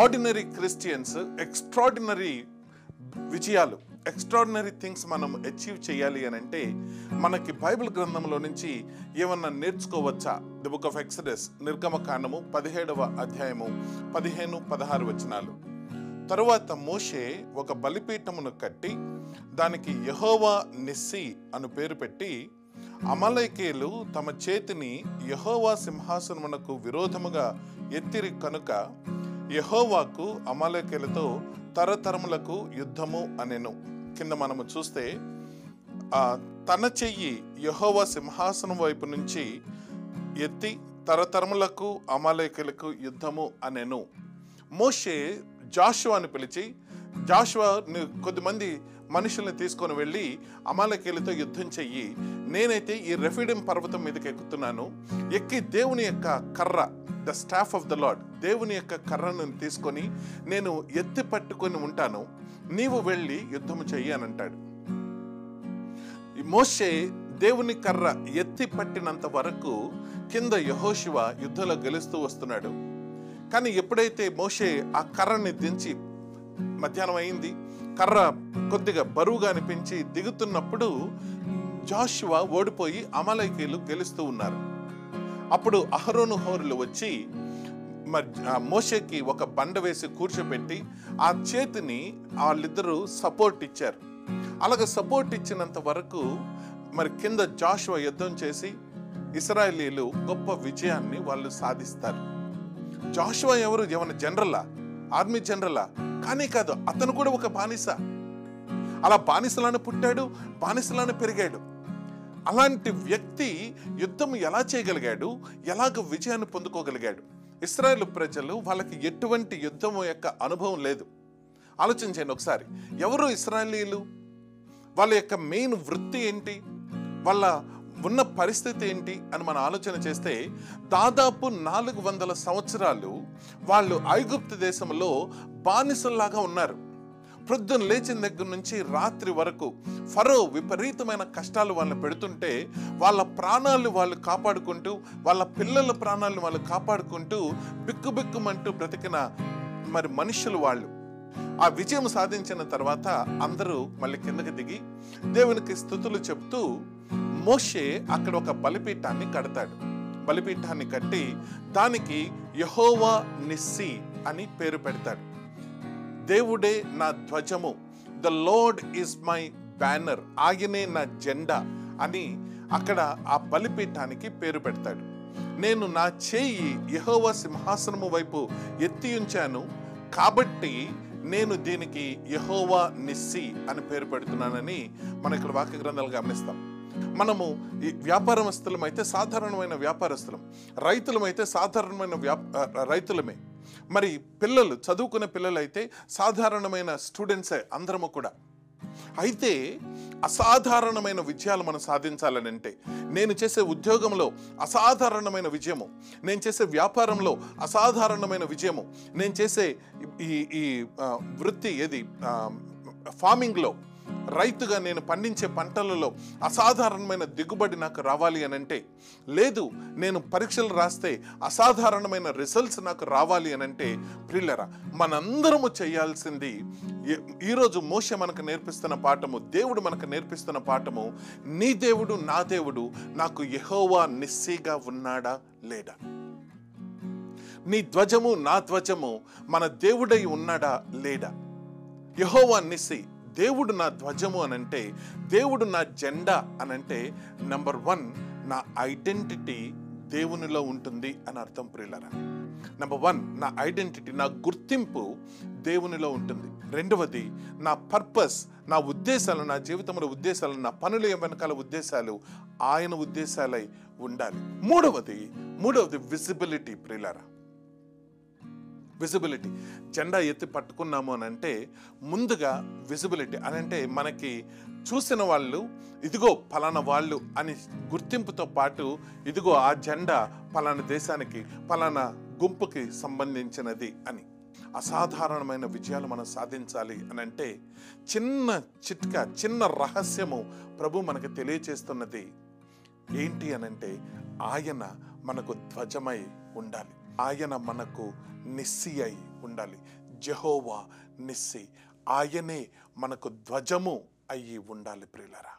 Ordinary Christians extraordinary విజయాలు extraordinary things మనం achieve చేయాలి అని అంటే మనకి బైబిల్ గ్రంథంలో నుంచి ఏమన్నా నేర్చుకోవచ్చా? ది బుక్ ఆఫ్ ఎక్సడెస్ నిర్గమకాండము పదిహేడవ అధ్యాయము పదిహేను పదహారు వచనాలు. తరువాత మోషే ఒక బలిపీఠమును కట్టి దానికి యహోవా నిస్సి అను పేరు పెట్టి అమలైకేలు తమ చేతిని యహోవా సింహాసనమునకు విరోధముగా ఎత్తిరి కనుక యహోవాకు అమలైకేలతో తరతరములకు యుద్ధము అనెను. కింద మనము చూస్తే ఆ తన చెయ్యి యహోవా సింహాసనం వైపు నుంచి ఎత్తి తరతరములకు అమాలేకులకు యుద్ధము అనెను. మోషే జాషువాని పిలిచి జాషువా కొద్దిమంది మనుషుల్ని తీసుకొని వెళ్ళి అమాలకేలతో యుద్ధం చెయ్యి. నేనైతే ఈ రెఫిడిం పర్వతం మీదకి ఎక్కుతున్నాను. ఎక్కి దేవుని యొక్క కర్ర the staff of the lord దేవుని యొక్క కర్రను తీసుకొని నేను ఎత్తి పట్టుకొని ఉంటాను. నీవు వెళ్ళి యుద్ధము చెయ్యి అని అంటాడు. మోషే దేవుని కర్ర ఎత్తి పట్టినంత వరకు కింద యహోశివ యుద్ధంలో గెలుస్తూ వస్తున్నాడు. కానీ ఎప్పుడైతే మోషే ఆ కర్రని దించి మధ్యాహ్నం అయింది కర్ర కొద్దిగా బరువుగా అనిపించి దిగుతున్నప్పుడు జాషువా ఓడిపోయి అమలైకీలు గెలుస్తూ ఉన్నారు. అప్పుడు అహరోను హోరులు వచ్చి మరి ఆ ఒక బండ వేసి కూర్చోబెట్టి ఆ చేతిని వాళ్ళిద్దరూ సపోర్ట్ ఇచ్చారు. అలాగే సపోర్ట్ ఇచ్చినంత వరకు మరి కింద జాషువా యుద్ధం చేసి ఇస్రాయేలీలు గొప్ప విజయాన్ని వాళ్ళు సాధిస్తారు. జాషువా ఎవరు? ఏమైనా జనరలా? ఆర్మీ జనరలా? కానీ కాదు అతను కూడా ఒక బానిస. అలా బానిసలానే పుట్టాడు బానిసలానే పెరిగాడు. అలాంటి వ్యక్తి యుద్ధం ఎలా చేయగలిగాడు? ఎలాగ విజయాన్ని పొందుకోగలిగాడు? ఇస్రాయేల్ ప్రజలు వాళ్ళకి ఎటువంటి యుద్ధం యొక్క అనుభవం లేదు. ఆలోచించండి ఒకసారి. ఎవరు ఇస్రాయేలీలు? వాళ్ళ యొక్క మెయిన్ వృత్తి ఏంటి? వాళ్ళ ఉన్న పరిస్థితి ఏంటి అని మనం ఆలోచన చేస్తే దాదాపు నాలుగు వందల సంవత్సరాలు వాళ్ళు ఐగుప్తు దేశంలో బానిసల్లాగా ఉన్నారు. ప్రొద్దున లేచిన దగ్గర నుంచి రాత్రి వరకు ఫరో విపరీతమైన కష్టాలు వాళ్ళని పెడుతుంటే వాళ్ళ ప్రాణాలు వాళ్ళు కాపాడుకుంటూ వాళ్ళ పిల్లల ప్రాణాలను వాళ్ళు కాపాడుకుంటూ బిక్కుబిక్కుమంటూ బ్రతికిన మరి మనుషులు వాళ్ళు. ఆ విజయం సాధించిన తర్వాత అందరూ మళ్ళీ కిందకి దిగి దేవునికి స్థుతులు చెప్తూ మోషే అక్కడ ఒక బలిపీఠాన్ని కడతాడు. బలిపీఠాన్ని కట్టి దానికి యహోవా నిస్సి అని పేరు పెడతాడు. దేవుడే నా ధ్వజము. The lord is my banner ఆయనే నా జెండా అని అక్కడ ఆ బలిపీఠానికి పేరు పెడతాడు. నేను నా చేయి యహోవ సింహాసనము వైపు ఎత్తి ఉంచాను కాబట్టి నేను దీనికి యహోవా నిస్సి అని పేరు పెడుతున్నానని మన ఇక్కడ వాక్య గ్రంథాలు గమనిస్తాం. మనము ఈ వ్యాపారస్తులం అయితే సాధారణమైన వ్యాపారస్తులం. రైతులమైతే సాధారణమైన వ్యా రైతులమే. మరి పిల్లలు చదువుకునే పిల్లలు అయితే సాధారణమైన స్టూడెంట్సే అందరము కూడా. అయితే అసాధారణమైన విజయాలు మనం సాధించాలని అంటే నేను చేసే ఉద్యోగంలో అసాధారణమైన విజయము నేను చేసే వ్యాపారంలో అసాధారణమైన విజయము నేను చేసే ఈ ఈ వృత్తి ఏది? ఫార్మింగ్లో రైతుగా నేను పండించే పంటలలో అసాధారణమైన దిగుబడి నాకు రావాలి అని అంటే లేదు నేను పరీక్షలు రాస్తే అసాధారణమైన రిజల్ట్స్ నాకు రావాలి అని అంటే ప్రిల్లరా మనందరము చేయాల్సింది ఈ- ఈరోజు మోష మనకు నేర్పిస్తున్న పాఠము దేవుడు మనకు నేర్పిస్తున్న పాఠము నీ దేవుడు నా దేవుడు నాకు యహోవా నిస్సీగా ఉన్నాడా లేడా నీ ధ్వజము నా ధ్వజము మన దేవుడై ఉన్నాడా లేడా యహోవా నిస్సీ దేవుడు నా ధ్వజము అనంటే దేవుడు నా జెండా అనంటే నంబర్ వన్ నా ఐడెంటిటీ దేవునిలో ఉంటుంది అని అర్థం ప్రియులరా. నెంబర్ వన్ నా ఐడెంటిటీ నా గుర్తింపు దేవునిలో ఉంటుంది. రెండవది నా పర్పస్ నా ఉద్దేశాలు నా జీవితంలో ఉద్దేశాలు నా పనుల వెనకాల ఉద్దేశాలు ఆయన ఉద్దేశాలై ఉండాలి. మూడవది మూడవది విజిబిలిటీ ప్రియులరా. విజిబిలిటీ జెండా ఎత్తి పట్టుకున్నాము అని అంటే ముందుగా విజిబిలిటీ అని అంటే మనకి చూసిన వాళ్ళు ఇదిగో పలానా వాళ్ళు అని గుర్తింపుతో పాటు ఇదిగో ఆ జెండా పలానా దేశానికి పలానా గుంపుకి సంబంధించినది అని. అసాధారణమైన విజయాలు మనం సాధించాలి అని అంటే చిన్న చిట్కా చిన్న రహస్యము ప్రభు మనకు తెలియచేస్తున్నది. ఏంటి అనంటే ఆయన మనకు ధ్వజమై ఉండాలి. ఆయన మనకు నిస్సి అయి ఉండాలి. Jehovah Nissi. ఆయనే మనకు ధ్వజము అయ్యి ఉండాలి ప్రియులరా.